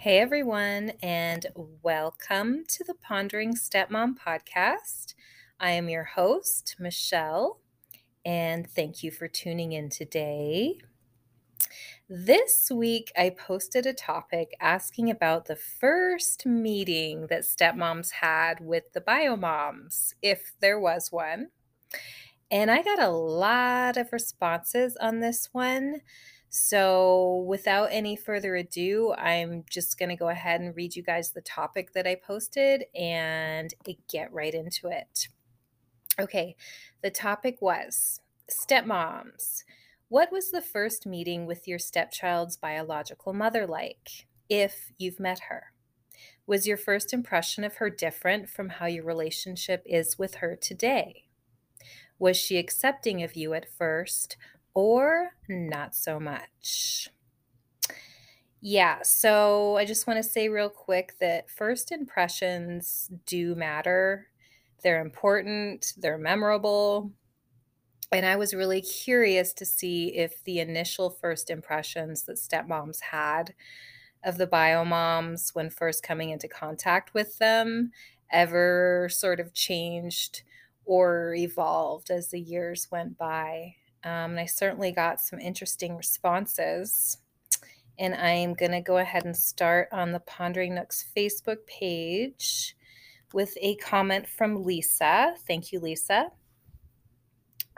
Hey everyone, and welcome to the Pondering Stepmom podcast. I am your host, Michelle, and thank you for tuning in today. This week, I posted a topic asking about the first meeting that stepmoms had with the biomoms, if there was one. And I got a lot of responses on this one. So, without any further ado, I'm just going to go ahead and read you guys the topic that I posted and get right into it. Okay, the topic was stepmoms. What was the first meeting with your stepchild's biological mother like, if you've met her? Was your first impression of her different from how your relationship is with her today? Was she accepting of you at first, or not so much. Yeah, so I just want to say real quick that first impressions do matter. They're important, they're memorable. And I was really curious to see if the initial first impressions that stepmoms had of the biomoms when first coming into contact with them ever sort of changed or evolved as the years went by. Um, and I certainly got some interesting responses. And I'm going to go ahead and start on the Pondering Nooks Facebook page with a comment from Lisa. Thank you, Lisa.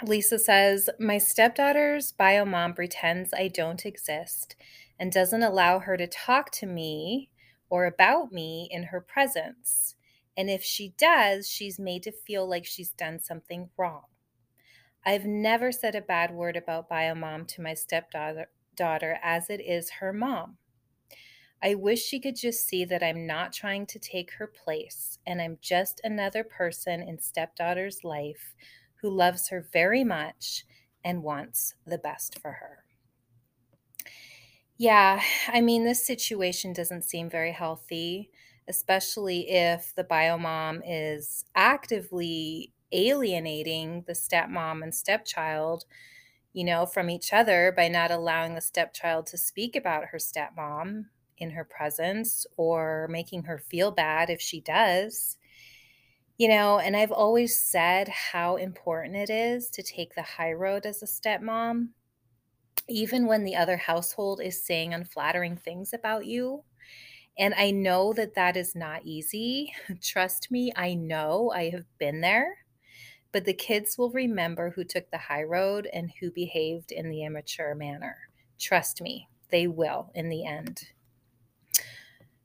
Lisa says, My stepdaughter's bio mom pretends I don't exist and doesn't allow her to talk to me or about me in her presence. And if she does, she's made to feel like she's done something wrong. I've never said a bad word about Biomom to my stepdaughter daughter as it is her mom. I wish she could just see that I'm not trying to take her place and I'm just another person in stepdaughter's life who loves her very much and wants the best for her. Yeah, I mean, this situation doesn't seem very healthy, especially if the bio mom is actively alienating the stepmom and stepchild, you know, from each other by not allowing the stepchild to speak about her stepmom in her presence or making her feel bad if she does. You know, and I've always said how important it is to take the high road as a stepmom, even when the other household is saying unflattering things about you. And I know that that is not easy. Trust me, I know I have been there but the kids will remember who took the high road and who behaved in the immature manner. Trust me, they will in the end.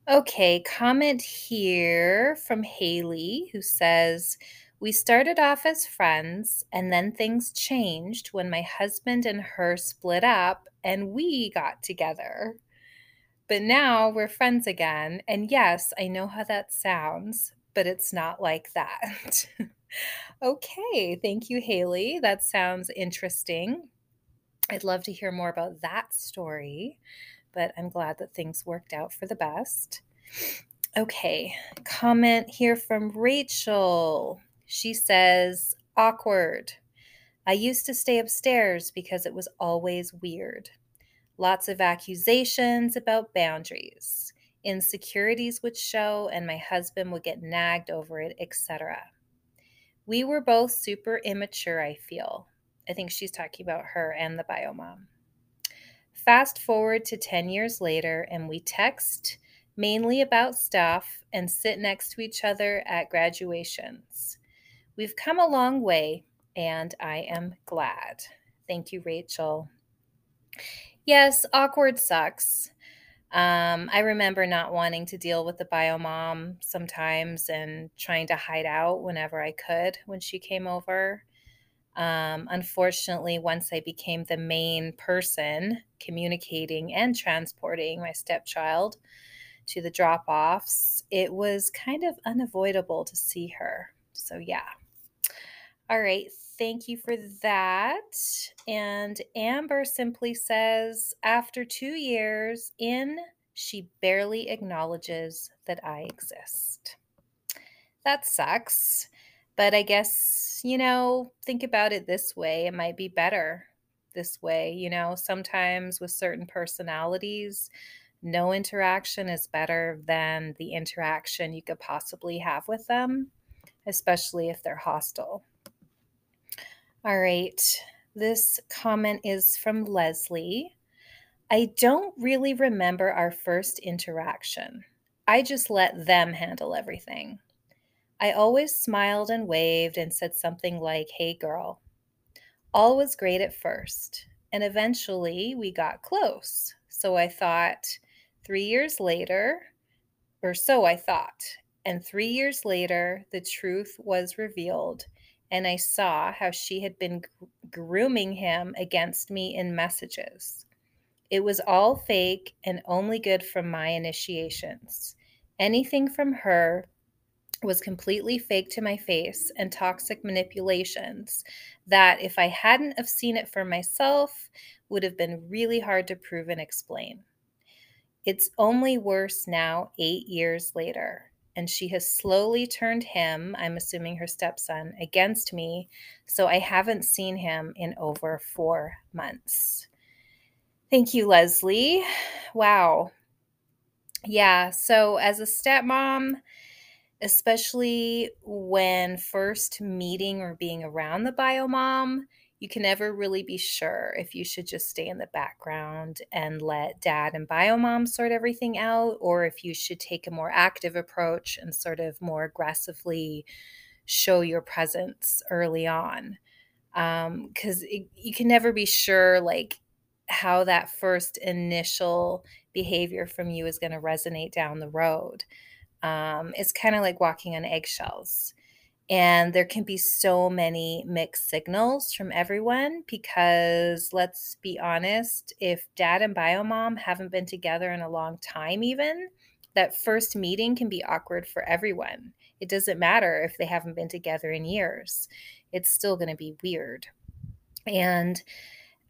Okay, comment here from Haley who says, We started off as friends and then things changed when my husband and her split up and we got together. But now we're friends again. And yes, I know how that sounds, but it's not like that. Okay, thank you, Haley. That sounds interesting. I'd love to hear more about that story, but I'm glad that things worked out for the best. Okay, comment here from Rachel. She says, awkward. I used to stay upstairs because it was always weird. Lots of accusations about boundaries. Insecurities would show, and my husband would get nagged over it, etc. We were both super immature, I feel. I think she's talking about her and the bio mom. Fast forward to 10 years later, and we text mainly about stuff and sit next to each other at graduations. We've come a long way, and I am glad. Thank you, Rachel. Yes, awkward sucks. Um, I remember not wanting to deal with the bio mom sometimes and trying to hide out whenever I could when she came over. Um, unfortunately, once I became the main person communicating and transporting my stepchild to the drop offs, it was kind of unavoidable to see her. So, yeah. All right. Thank you for that. And Amber simply says, after two years in, she barely acknowledges that I exist. That sucks. But I guess, you know, think about it this way. It might be better this way. You know, sometimes with certain personalities, no interaction is better than the interaction you could possibly have with them, especially if they're hostile. All right, this comment is from Leslie. I don't really remember our first interaction. I just let them handle everything. I always smiled and waved and said something like, Hey, girl. All was great at first, and eventually we got close. So I thought, three years later, or so I thought, and three years later, the truth was revealed, and I saw how she had been grooming him against me in messages. It was all fake and only good from my initiations. Anything from her was completely fake to my face and toxic manipulations that if I hadn't have seen it for myself would have been really hard to prove and explain. It's only worse now 8 years later and she has slowly turned him, I'm assuming her stepson, against me, so I haven't seen him in over 4 months. Thank you, Leslie. Wow. Yeah, so as a stepmom, especially when first meeting or being around the bio mom, you can never really be sure if you should just stay in the background and let dad and bio mom sort everything out, or if you should take a more active approach and sort of more aggressively show your presence early on. Because um, you can never be sure, like, how that first initial behavior from you is going to resonate down the road. Um, it's kind of like walking on eggshells. And there can be so many mixed signals from everyone because let's be honest, if dad and biomom haven't been together in a long time, even that first meeting can be awkward for everyone. It doesn't matter if they haven't been together in years, it's still going to be weird. And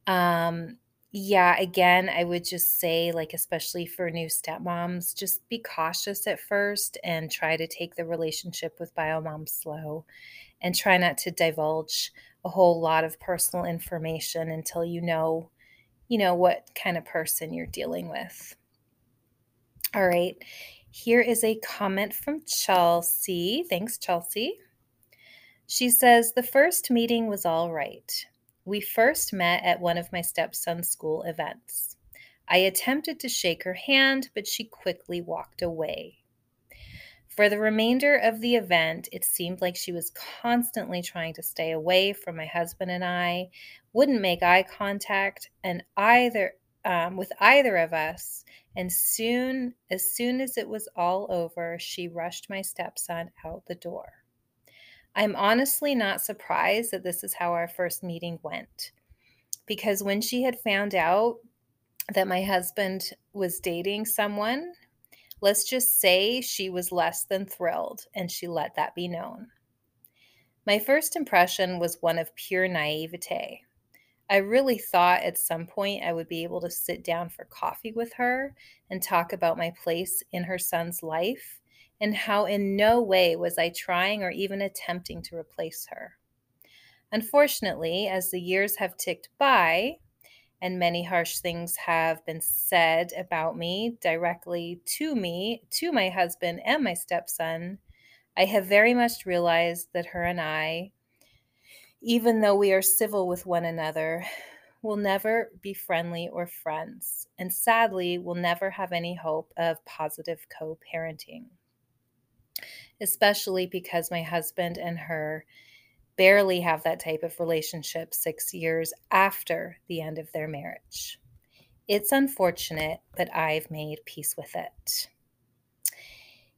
um, yeah, again, I would just say, like, especially for new stepmoms, just be cautious at first and try to take the relationship with bio mom slow and try not to divulge a whole lot of personal information until you know, you know, what kind of person you're dealing with. All right. Here is a comment from Chelsea. Thanks, Chelsea. She says, The first meeting was all right. We first met at one of my stepson's school events. I attempted to shake her hand, but she quickly walked away. For the remainder of the event, it seemed like she was constantly trying to stay away from my husband and I, wouldn't make eye contact, and either um, with either of us. And soon, as soon as it was all over, she rushed my stepson out the door. I'm honestly not surprised that this is how our first meeting went. Because when she had found out that my husband was dating someone, let's just say she was less than thrilled and she let that be known. My first impression was one of pure naivete. I really thought at some point I would be able to sit down for coffee with her and talk about my place in her son's life and how in no way was I trying or even attempting to replace her. Unfortunately, as the years have ticked by, and many harsh things have been said about me directly to me, to my husband, and my stepson, I have very much realized that her and I, even though we are civil with one another, will never be friendly or friends, and sadly, will never have any hope of positive co parenting especially because my husband and her barely have that type of relationship six years after the end of their marriage. It's unfortunate, but I've made peace with it.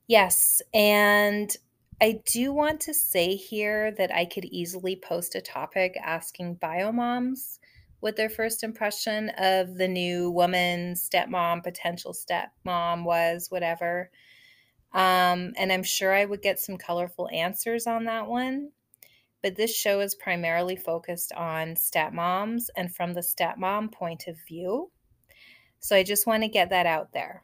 Yes, and I do want to say here that I could easily post a topic asking biomoms what their first impression of the new woman, stepmom, potential stepmom was, whatever. Um, and I'm sure I would get some colorful answers on that one. But this show is primarily focused on stepmoms and from the stepmom point of view. So I just want to get that out there.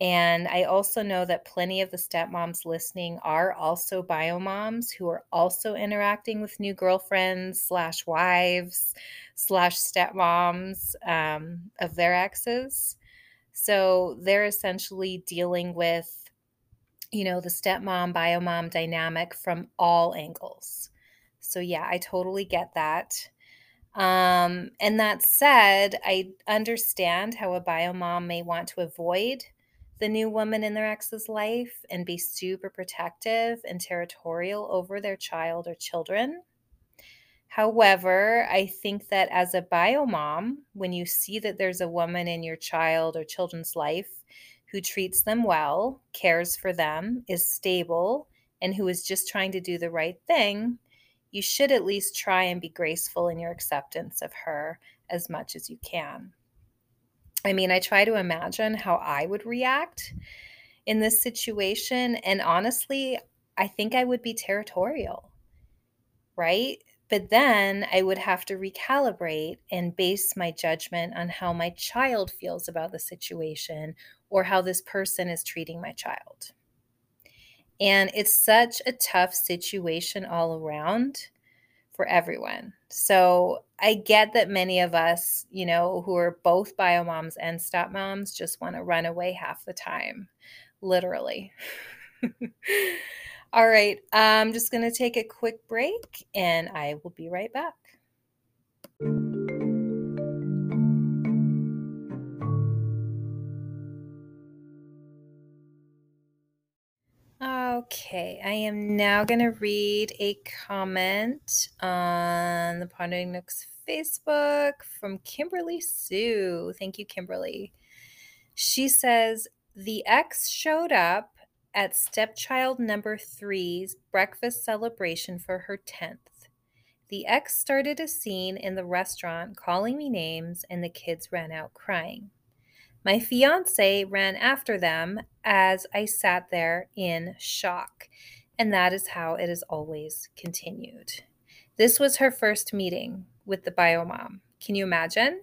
And I also know that plenty of the stepmoms listening are also biomoms who are also interacting with new girlfriends slash wives slash stepmoms um, of their exes. So they're essentially dealing with, you know, the stepmom, bio mom dynamic from all angles. So, yeah, I totally get that. Um, and that said, I understand how a bio mom may want to avoid the new woman in their ex's life and be super protective and territorial over their child or children. However, I think that as a bio mom, when you see that there's a woman in your child or children's life who treats them well, cares for them, is stable, and who is just trying to do the right thing, you should at least try and be graceful in your acceptance of her as much as you can. I mean, I try to imagine how I would react in this situation. And honestly, I think I would be territorial, right? But then I would have to recalibrate and base my judgment on how my child feels about the situation or how this person is treating my child. And it's such a tough situation all around for everyone. So I get that many of us, you know, who are both bio moms and stop moms just want to run away half the time, literally. All right, I'm just going to take a quick break and I will be right back. Okay, I am now going to read a comment on the Pondering Nooks Facebook from Kimberly Sue. Thank you, Kimberly. She says, The ex showed up at stepchild number three's breakfast celebration for her 10th. The ex started a scene in the restaurant calling me names, and the kids ran out crying. My fiance ran after them as I sat there in shock, and that is how it has always continued. This was her first meeting with the biomom. Can you imagine?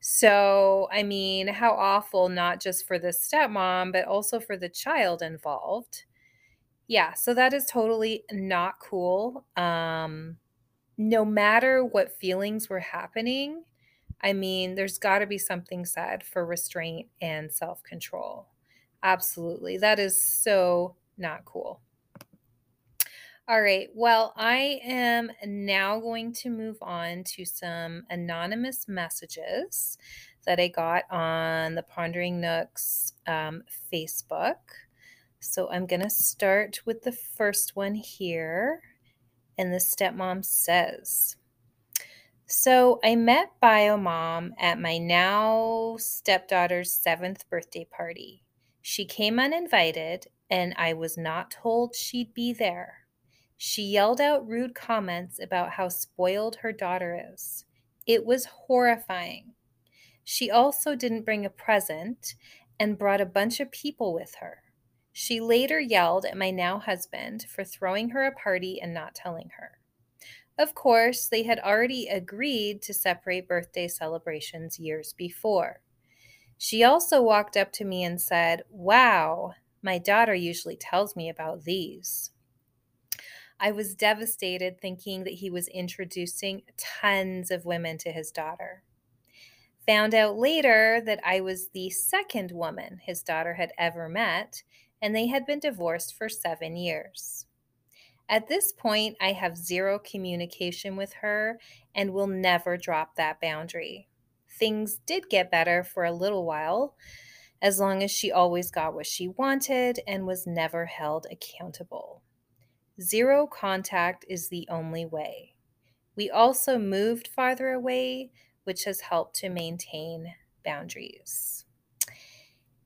So, I mean, how awful, not just for the stepmom, but also for the child involved. Yeah, so that is totally not cool. Um, no matter what feelings were happening, I mean, there's got to be something said for restraint and self control. Absolutely. That is so not cool. All right. Well, I am now going to move on to some anonymous messages that I got on the Pondering Nooks um, Facebook. So I'm going to start with the first one here. And the stepmom says, So I met Biomom at my now stepdaughter's seventh birthday party. She came uninvited, and I was not told she'd be there. She yelled out rude comments about how spoiled her daughter is. It was horrifying. She also didn't bring a present and brought a bunch of people with her. She later yelled at my now husband for throwing her a party and not telling her. Of course, they had already agreed to separate birthday celebrations years before. She also walked up to me and said, Wow, my daughter usually tells me about these. I was devastated thinking that he was introducing tons of women to his daughter. Found out later that I was the second woman his daughter had ever met, and they had been divorced for seven years. At this point, I have zero communication with her and will never drop that boundary. Things did get better for a little while, as long as she always got what she wanted and was never held accountable. Zero contact is the only way. We also moved farther away, which has helped to maintain boundaries.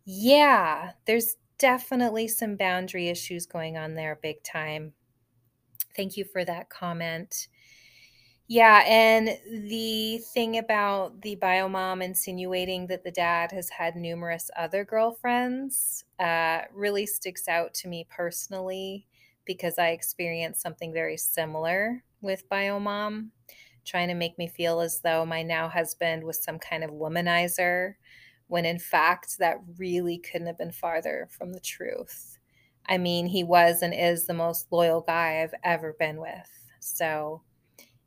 Yeah, there's definitely some boundary issues going on there, big time. Thank you for that comment. Yeah, and the thing about the biomom insinuating that the dad has had numerous other girlfriends uh, really sticks out to me personally because I experienced something very similar with Biomom, trying to make me feel as though my now husband was some kind of womanizer, when in fact, that really couldn't have been farther from the truth. I mean, he was and is the most loyal guy I've ever been with. So,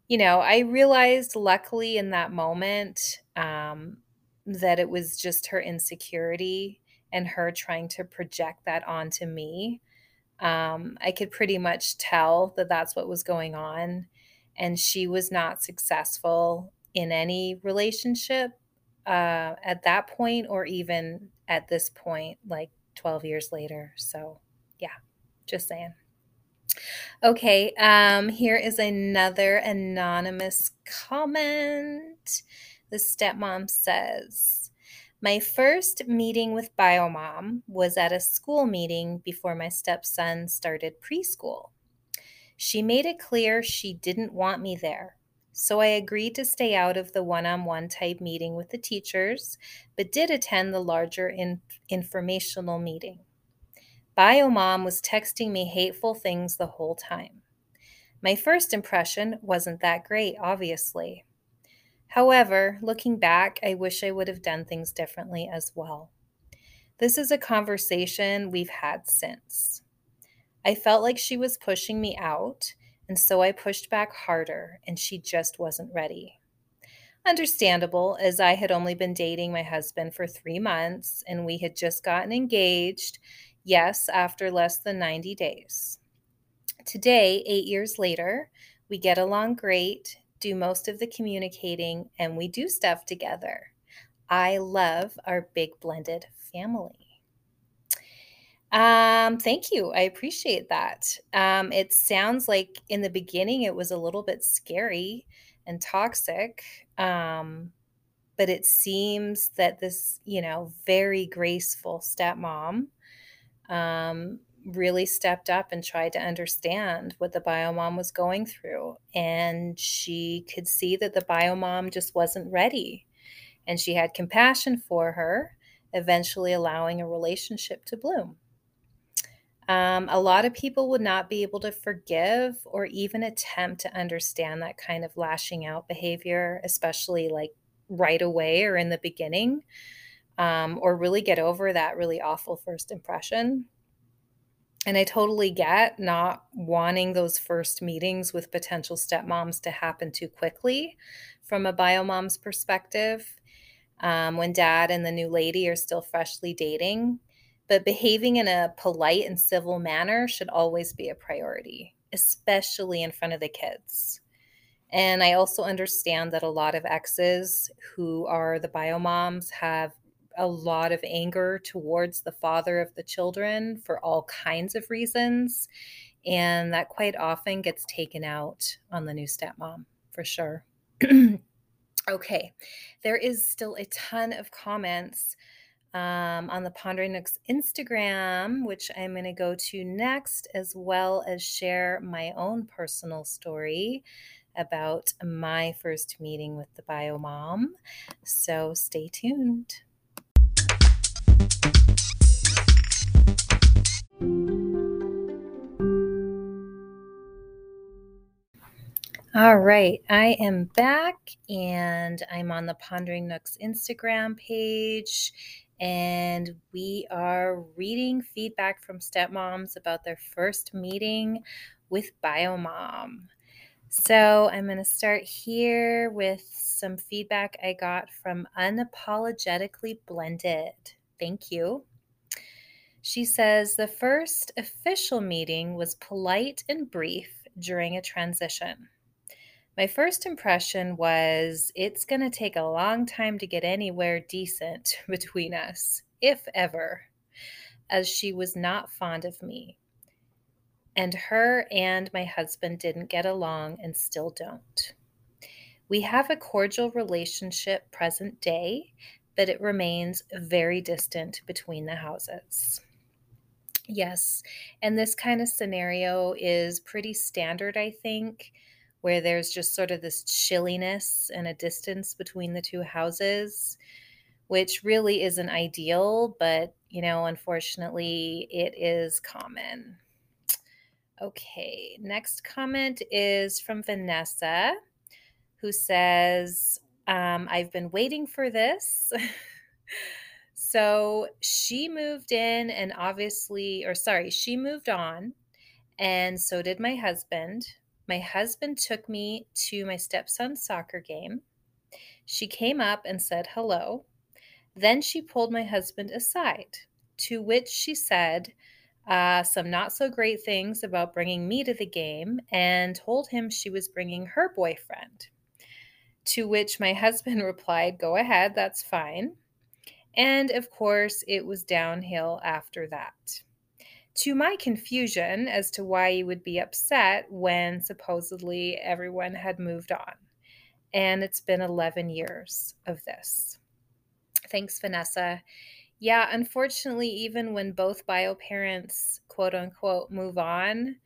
you know, I realized luckily in that moment, um, that it was just her insecurity and her trying to project that onto me. Um, I could pretty much tell that that's what was going on. And she was not successful in any relationship uh, at that point or even at this point, like 12 years later. So, just saying. Okay, um, here is another anonymous comment. The stepmom says, My first meeting with Biomom was at a school meeting before my stepson started preschool. She made it clear she didn't want me there, so I agreed to stay out of the one on one type meeting with the teachers, but did attend the larger in- informational meeting. Biomom was texting me hateful things the whole time. My first impression wasn't that great, obviously. However, looking back, I wish I would have done things differently as well. This is a conversation we've had since. I felt like she was pushing me out, and so I pushed back harder, and she just wasn't ready. Understandable, as I had only been dating my husband for three months and we had just gotten engaged, Yes, after less than 90 days. Today, eight years later, we get along great, do most of the communicating, and we do stuff together. I love our big blended family. Um, thank you. I appreciate that. Um, it sounds like in the beginning it was a little bit scary and toxic. Um, but it seems that this, you know, very graceful stepmom um, really stepped up and tried to understand what the biomom was going through. And she could see that the biomom just wasn't ready. And she had compassion for her, eventually allowing a relationship to bloom. Um, a lot of people would not be able to forgive or even attempt to understand that kind of lashing out behavior, especially like right away or in the beginning um, or really get over that really awful first impression. And I totally get not wanting those first meetings with potential stepmoms to happen too quickly from a biomom's perspective um, when dad and the new lady are still freshly dating. But behaving in a polite and civil manner should always be a priority, especially in front of the kids. And I also understand that a lot of exes who are the biomoms have a lot of anger towards the father of the children for all kinds of reasons. And that quite often gets taken out on the new stepmom for sure. okay, there is still a ton of comments um, on the Pondering Nooks Instagram, which I'm going to go to next, as well as share my own personal story about my first meeting with the bio mom. So stay tuned. All right, I am back and I'm on the Pondering Nooks Instagram page, and we are reading feedback from stepmoms about their first meeting with Biomom. So I'm going to start here with some feedback I got from Unapologetically Blended. Thank you. She says the first official meeting was polite and brief during a transition. My first impression was it's going to take a long time to get anywhere decent between us, if ever, as she was not fond of me. And her and my husband didn't get along and still don't. We have a cordial relationship present day, but it remains very distant between the houses. Yes, and this kind of scenario is pretty standard, I think where there's just sort of this chilliness and a distance between the two houses, which really isn't ideal, but you know, unfortunately, it is common. Okay, next comment is from Vanessa, who says, um, I've been waiting for this. so she moved in, and obviously, or sorry, she moved on, and so did my husband my husband took me to my stepson's soccer game. She came up and said hello. Then she pulled my husband aside, to which she said uh, some not so great things about bringing me to the game and told him she was bringing her boyfriend. To which my husband replied, Go ahead, that's fine. And of course, it was downhill after that. To my confusion as to why you would be upset when supposedly everyone had moved on. And it's been 11 years of this. Thanks, Vanessa. Yeah, unfortunately, even when both bio parents, quote unquote, move on,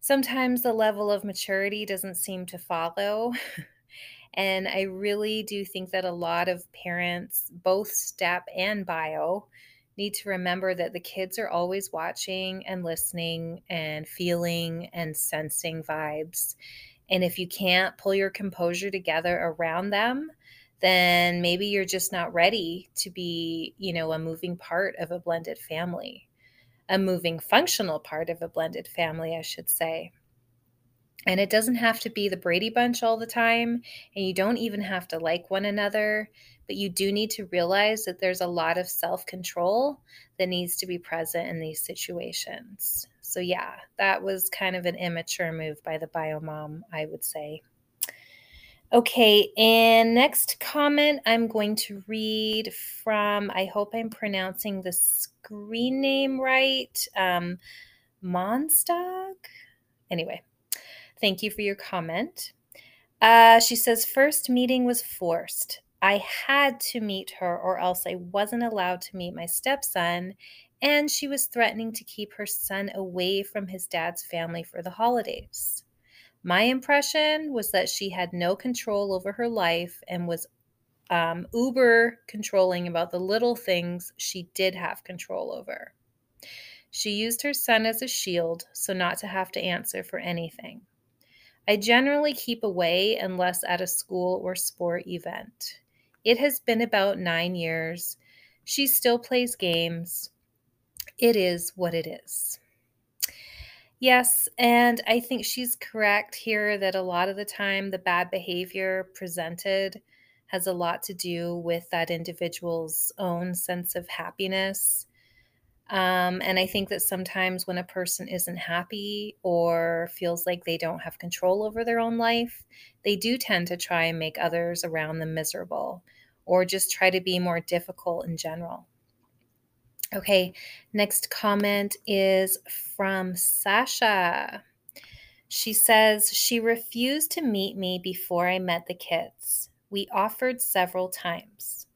sometimes the level of maturity doesn't seem to follow. and I really do think that a lot of parents, both STEP and bio, need to remember that the kids are always watching and listening and feeling and sensing vibes. And if you can't pull your composure together around them, then maybe you're just not ready to be, you know, a moving part of a blended family, a moving functional part of a blended family, I should say. And it doesn't have to be the Brady Bunch all the time, and you don't even have to like one another, but you do need to realize that there's a lot of self control that needs to be present in these situations. So, yeah, that was kind of an immature move by the bio mom, I would say. Okay, and next comment I'm going to read from, I hope I'm pronouncing the screen name right, um, Monstag. Anyway, Thank you for your comment. Uh, she says, First meeting was forced. I had to meet her, or else I wasn't allowed to meet my stepson, and she was threatening to keep her son away from his dad's family for the holidays. My impression was that she had no control over her life and was um, uber controlling about the little things she did have control over. She used her son as a shield so not to have to answer for anything. I generally keep away unless at a school or sport event. It has been about nine years. She still plays games. It is what it is. Yes, and I think she's correct here that a lot of the time the bad behavior presented has a lot to do with that individual's own sense of happiness um, and I think that sometimes when a person isn't happy or feels like they don't have control over their own life, they do tend to try and make others around them miserable or just try to be more difficult in general. Okay, next comment is from Sasha. She says she refused to meet me before I met the kids. We offered several times.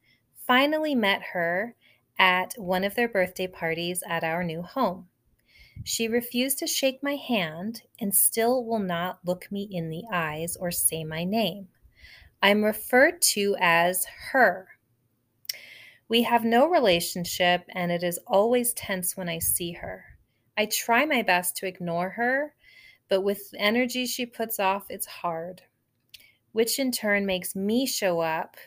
Finally met her at one of their birthday parties at our new home. She refused to shake my hand and still will not look me in the eyes or say my name. I'm referred to as her. We have no relationship, and it is always tense when I see her. I try my best to ignore her, but with the energy she puts off, it's hard, which in turn makes me show up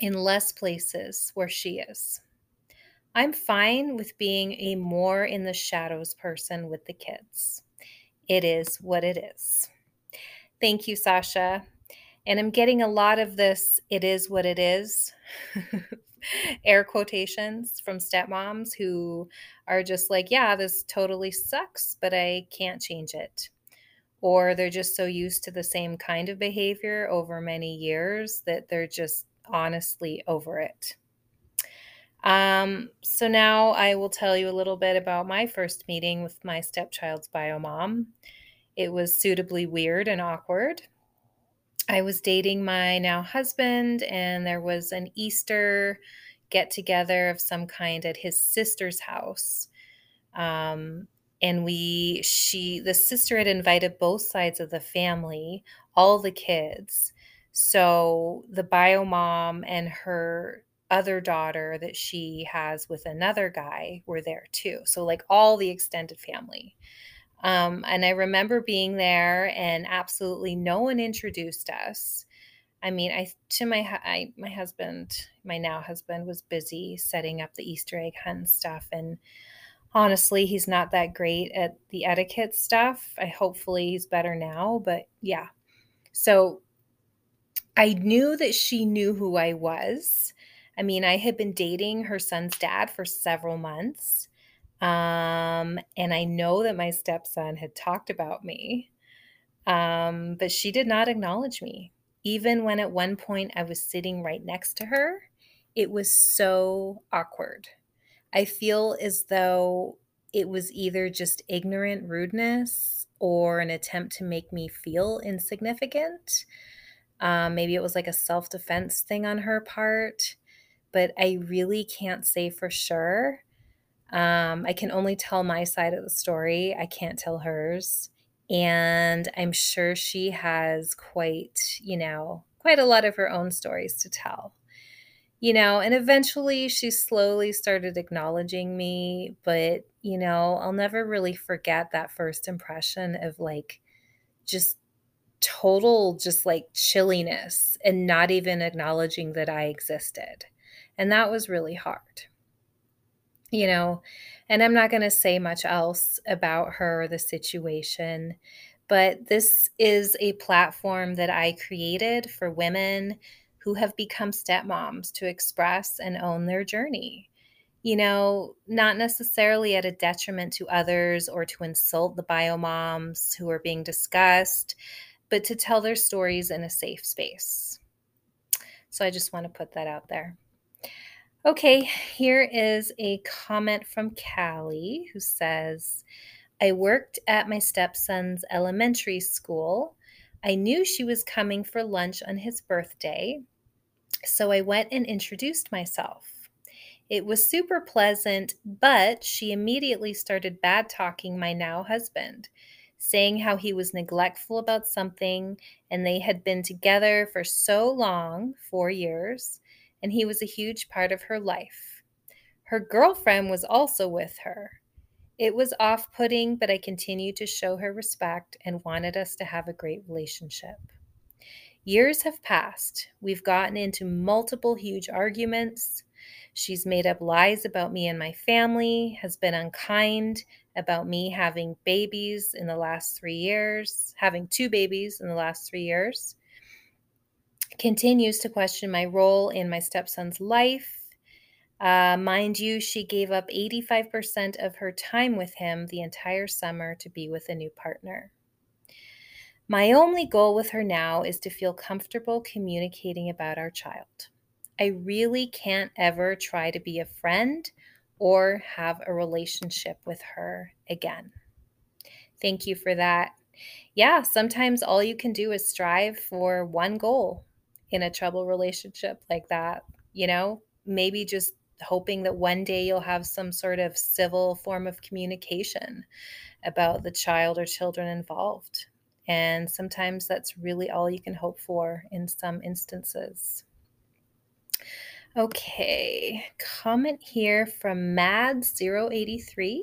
in less places where she is. I'm fine with being a more in the shadows person with the kids. It is what it is. Thank you, Sasha. And I'm getting a lot of this, it is what it is, air quotations from stepmoms who are just like, yeah, this totally sucks, but I can't change it. Or they're just so used to the same kind of behavior over many years that they're just honestly over it. Um, so now I will tell you a little bit about my first meeting with my stepchild's bio mom. It was suitably weird and awkward. I was dating my now husband, and there was an Easter get together of some kind at his sister's house. Um, and we, she, the sister had invited both sides of the family, all the kids. So the bio mom and her other daughter that she has with another guy were there too. So, like all the extended family. Um, and I remember being there, and absolutely no one introduced us. I mean, I to my I, my husband, my now husband, was busy setting up the Easter egg hunt stuff, and honestly, he's not that great at the etiquette stuff. I hopefully he's better now, but yeah. So I knew that she knew who I was I mean, I had been dating her son's dad for several months. Um, and I know that my stepson had talked about me, um, but she did not acknowledge me. Even when at one point I was sitting right next to her, it was so awkward. I feel as though it was either just ignorant rudeness or an attempt to make me feel insignificant. Um, maybe it was like a self defense thing on her part, but I really can't say for sure. Um, I can only tell my side of the story, I can't tell hers. And I'm sure she has quite, you know, quite a lot of her own stories to tell you know, and eventually she slowly started acknowledging me, but, you know, I'll never really forget that first impression of like just total, just like chilliness and not even acknowledging that I existed. And that was really hard, you know, and I'm not going to say much else about her or the situation, but this is a platform that I created for women who have become stepmoms to express and own their journey. You know, not necessarily at a detriment to others or to insult the bio moms who are being discussed, but to tell their stories in a safe space. So I just want to put that out there. Okay, here is a comment from Callie who says, I worked at my stepson's elementary school. I knew she was coming for lunch on his birthday, so I went and introduced myself. It was super pleasant, but she immediately started bad talking my now husband, saying how he was neglectful about something and they had been together for so long four years and he was a huge part of her life. Her girlfriend was also with her. It was off putting, but I continued to show her respect and wanted us to have a great relationship. Years have passed. We've gotten into multiple huge arguments. She's made up lies about me and my family, has been unkind about me having babies in the last three years, having two babies in the last three years, continues to question my role in my stepson's life. Uh, mind you, she gave up 85% of her time with him the entire summer to be with a new partner. My only goal with her now is to feel comfortable communicating about our child. I really can't ever try to be a friend or have a relationship with her again. Thank you for that. Yeah, sometimes all you can do is strive for one goal in a trouble relationship like that. You know, maybe just hoping that one day you'll have some sort of civil form of communication about the child or children involved. And sometimes that's really all you can hope for in some instances. Okay, comment here from Mad083.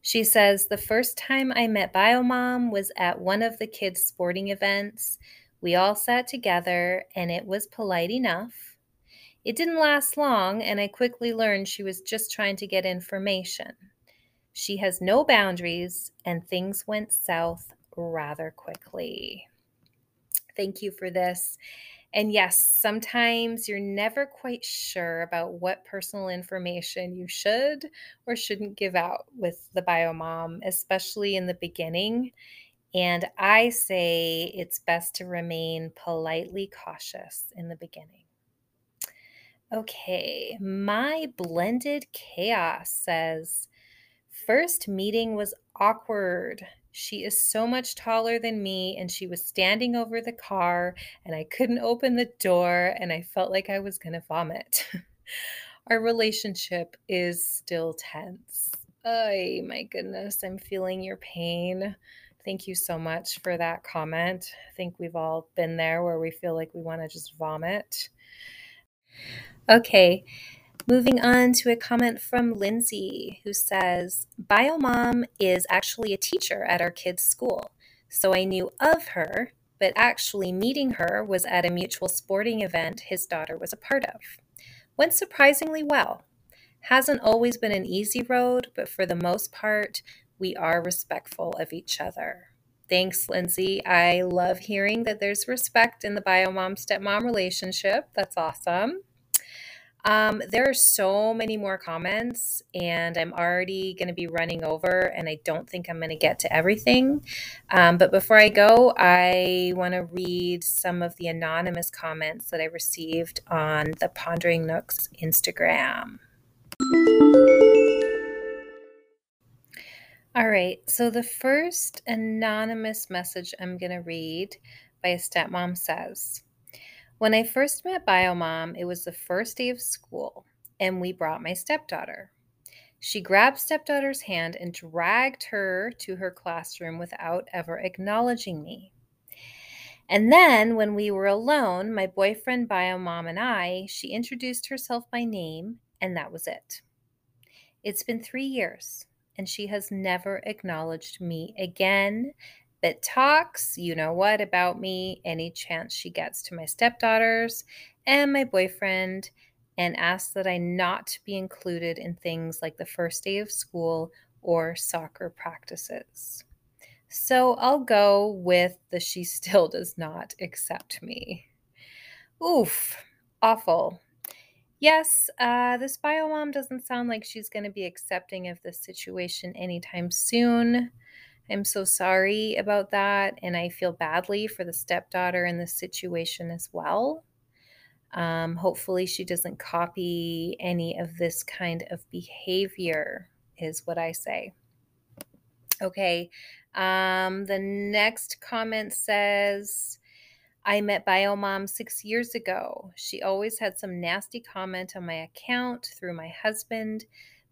She says, The first time I met Biomom was at one of the kids' sporting events. We all sat together and it was polite enough. It didn't last long, and I quickly learned she was just trying to get information. She has no boundaries, and things went south rather quickly. Thank you for this. And yes, sometimes you're never quite sure about what personal information you should or shouldn't give out with the biomom, especially in the beginning. And I say it's best to remain politely cautious in the beginning. Okay, my blended chaos says, First meeting was awkward. She is so much taller than me, and she was standing over the car, and I couldn't open the door, and I felt like I was going to vomit. Our relationship is still tense. Oh, my goodness, I'm feeling your pain. Thank you so much for that comment. I think we've all been there where we feel like we want to just vomit. Okay, Moving on to a comment from Lindsay, who says Biomom is actually a teacher at our kids' school. So I knew of her, but actually meeting her was at a mutual sporting event his daughter was a part of. Went surprisingly well. Hasn't always been an easy road, but for the most part, we are respectful of each other. Thanks, Lindsay. I love hearing that there's respect in the biomom stepmom relationship. That's awesome. Um, there are so many more comments, and I'm already going to be running over, and I don't think I'm going to get to everything. Um, but before I go, I want to read some of the anonymous comments that I received on the Pondering Nooks Instagram. All right, so the first anonymous message I'm going to read by a stepmom says, when I first met Biomom, it was the first day of school, and we brought my stepdaughter. She grabbed stepdaughter's hand and dragged her to her classroom without ever acknowledging me. And then, when we were alone, my boyfriend, Biomom, and I, she introduced herself by name, and that was it. It's been three years, and she has never acknowledged me again but talks, you know what, about me any chance she gets to my stepdaughters and my boyfriend and asks that I not be included in things like the first day of school or soccer practices. So I'll go with the she still does not accept me. Oof, awful. Yes, uh, this bio mom doesn't sound like she's going to be accepting of this situation anytime soon. I'm so sorry about that. And I feel badly for the stepdaughter in this situation as well. Um, hopefully, she doesn't copy any of this kind of behavior, is what I say. Okay. Um, the next comment says, I met Biomom six years ago. She always had some nasty comment on my account through my husband,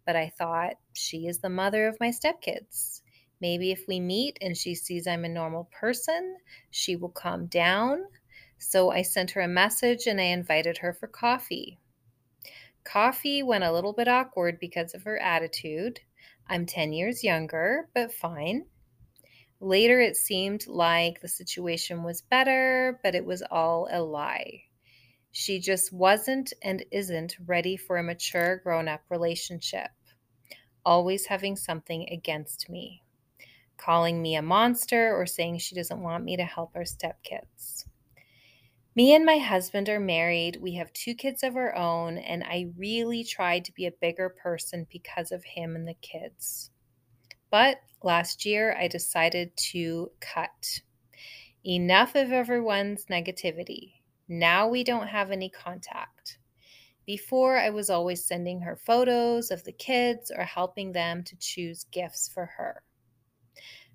but I thought she is the mother of my stepkids. Maybe if we meet and she sees I'm a normal person, she will calm down. So I sent her a message and I invited her for coffee. Coffee went a little bit awkward because of her attitude. I'm 10 years younger, but fine. Later, it seemed like the situation was better, but it was all a lie. She just wasn't and isn't ready for a mature grown up relationship, always having something against me calling me a monster or saying she doesn't want me to help our stepkids. Me and my husband are married. We have two kids of our own, and I really tried to be a bigger person because of him and the kids. But last year, I decided to cut. Enough of everyone's negativity. Now we don't have any contact. Before, I was always sending her photos of the kids or helping them to choose gifts for her.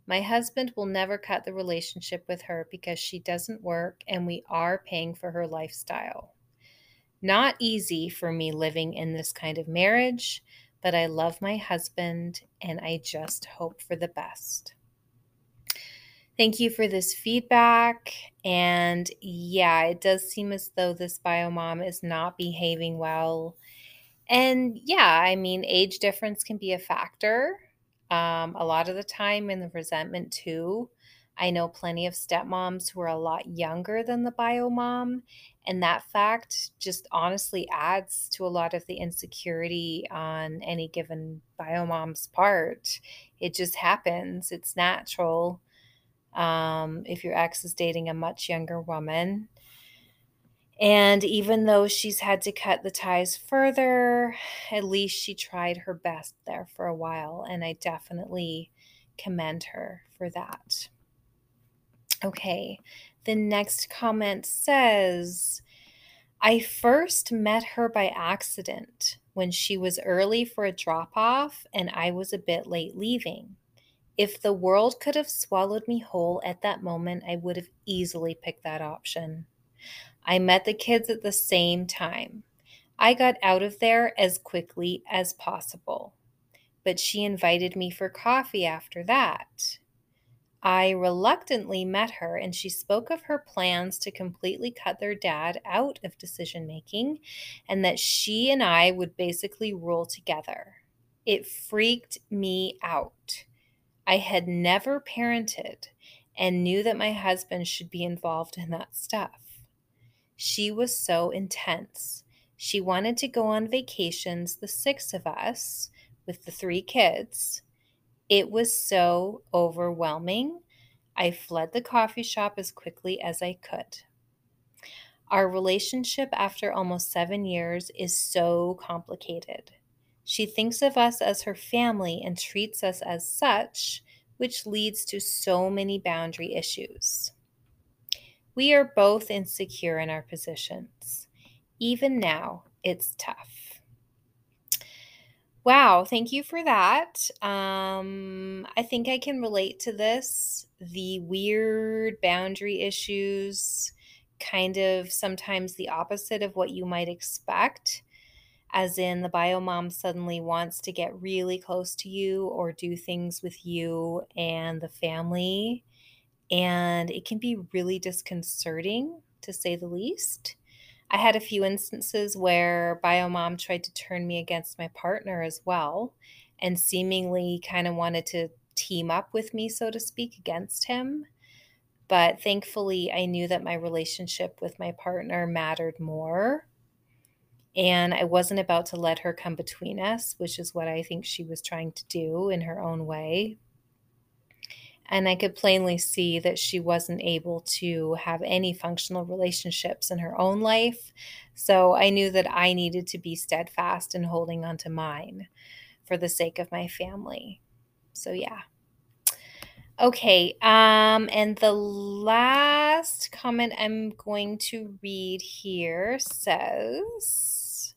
My husband will never cut the relationship with her because she doesn't work and we are paying for her lifestyle. Not easy for me living in this kind of marriage, but I love my husband and I just hope for the best. Thank you for this feedback. And yeah, it does seem as though this bio mom is not behaving well. And yeah, I mean, age difference can be a factor um, a lot of the time in the resentment too. I know plenty of stepmoms who are a lot younger than the bio mom, and that fact just honestly adds to a lot of the insecurity on any given bio mom's part. It just happens, it's natural. Um, if your ex is dating a much younger woman, and even though she's had to cut the ties further, at least she tried her best there for a while. And I definitely commend her for that. Okay, the next comment says I first met her by accident when she was early for a drop off and I was a bit late leaving. If the world could have swallowed me whole at that moment, I would have easily picked that option. I met the kids at the same time. I got out of there as quickly as possible, but she invited me for coffee after that. I reluctantly met her, and she spoke of her plans to completely cut their dad out of decision making and that she and I would basically rule together. It freaked me out. I had never parented and knew that my husband should be involved in that stuff. She was so intense. She wanted to go on vacations, the six of us, with the three kids. It was so overwhelming. I fled the coffee shop as quickly as I could. Our relationship after almost seven years is so complicated. She thinks of us as her family and treats us as such, which leads to so many boundary issues. We are both insecure in our positions. Even now, it's tough. Wow, thank you for that. Um, I think I can relate to this. The weird boundary issues, kind of sometimes the opposite of what you might expect, as in the bio mom suddenly wants to get really close to you or do things with you and the family and it can be really disconcerting to say the least. I had a few instances where biomom tried to turn me against my partner as well and seemingly kind of wanted to team up with me, so to speak, against him. But thankfully, I knew that my relationship with my partner mattered more. And I wasn't about to let her come between us, which is what I think she was trying to do in her own way and I could plainly see that she wasn't able to have any functional relationships in her own life. So I knew that I needed to be steadfast in holding on to mine for the sake of my family. So, yeah. Okay, um, and the last comment I'm going to read here says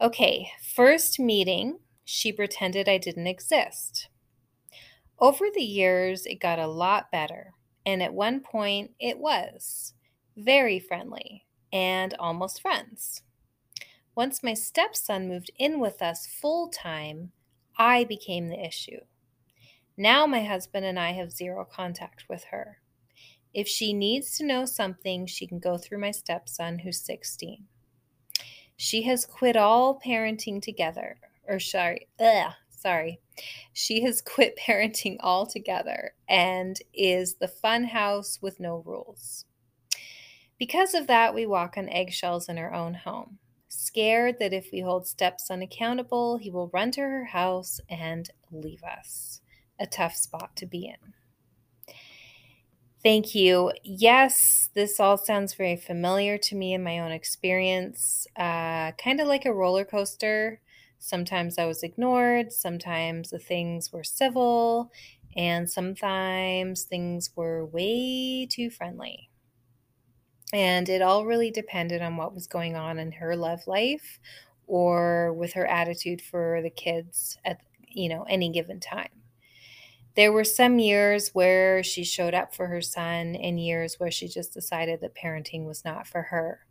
Okay, first meeting, she pretended I didn't exist. Over the years, it got a lot better, and at one point, it was very friendly and almost friends. Once my stepson moved in with us full time, I became the issue. Now my husband and I have zero contact with her. If she needs to know something, she can go through my stepson, who's 16. She has quit all parenting together, or sorry, ugh, sorry. She has quit parenting altogether and is the fun house with no rules. Because of that, we walk on eggshells in our own home, scared that if we hold stepson accountable, he will run to her house and leave us. A tough spot to be in. Thank you. Yes, this all sounds very familiar to me in my own experience. Uh, kind of like a roller coaster. Sometimes I was ignored, sometimes the things were civil, and sometimes things were way too friendly. And it all really depended on what was going on in her love life or with her attitude for the kids at you know any given time. There were some years where she showed up for her son and years where she just decided that parenting was not for her.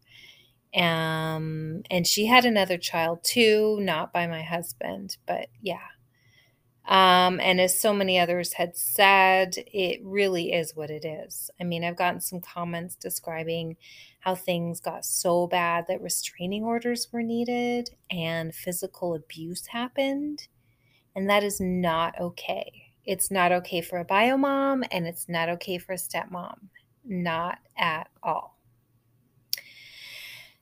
Um, and she had another child too, not by my husband, but yeah. Um, and as so many others had said, it really is what it is. I mean, I've gotten some comments describing how things got so bad that restraining orders were needed and physical abuse happened. And that is not okay. It's not okay for a bio mom and it's not okay for a stepmom. Not at all.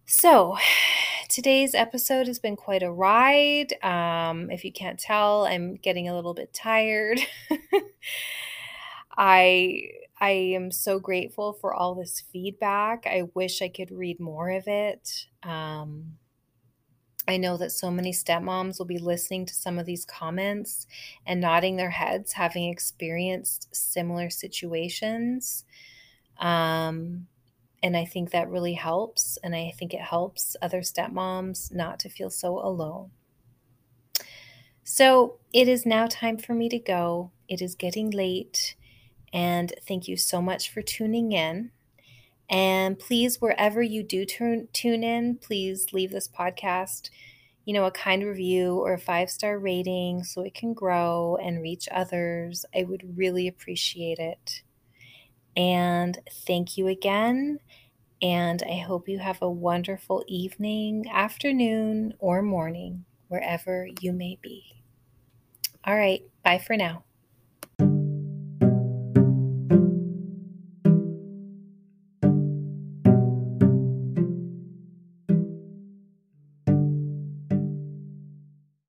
So, today's episode has been quite a ride. Um, if you can't tell, I'm getting a little bit tired. I I am so grateful for all this feedback. I wish I could read more of it. Um, I know that so many stepmoms will be listening to some of these comments and nodding their heads, having experienced similar situations. Um, and I think that really helps. And I think it helps other stepmoms not to feel so alone. So it is now time for me to go. It is getting late. And thank you so much for tuning in. And please, wherever you do turn, tune in, please leave this podcast, you know, a kind review or a five star rating so it can grow and reach others. I would really appreciate it. And thank you again. And I hope you have a wonderful evening, afternoon, or morning, wherever you may be. All right, bye for now.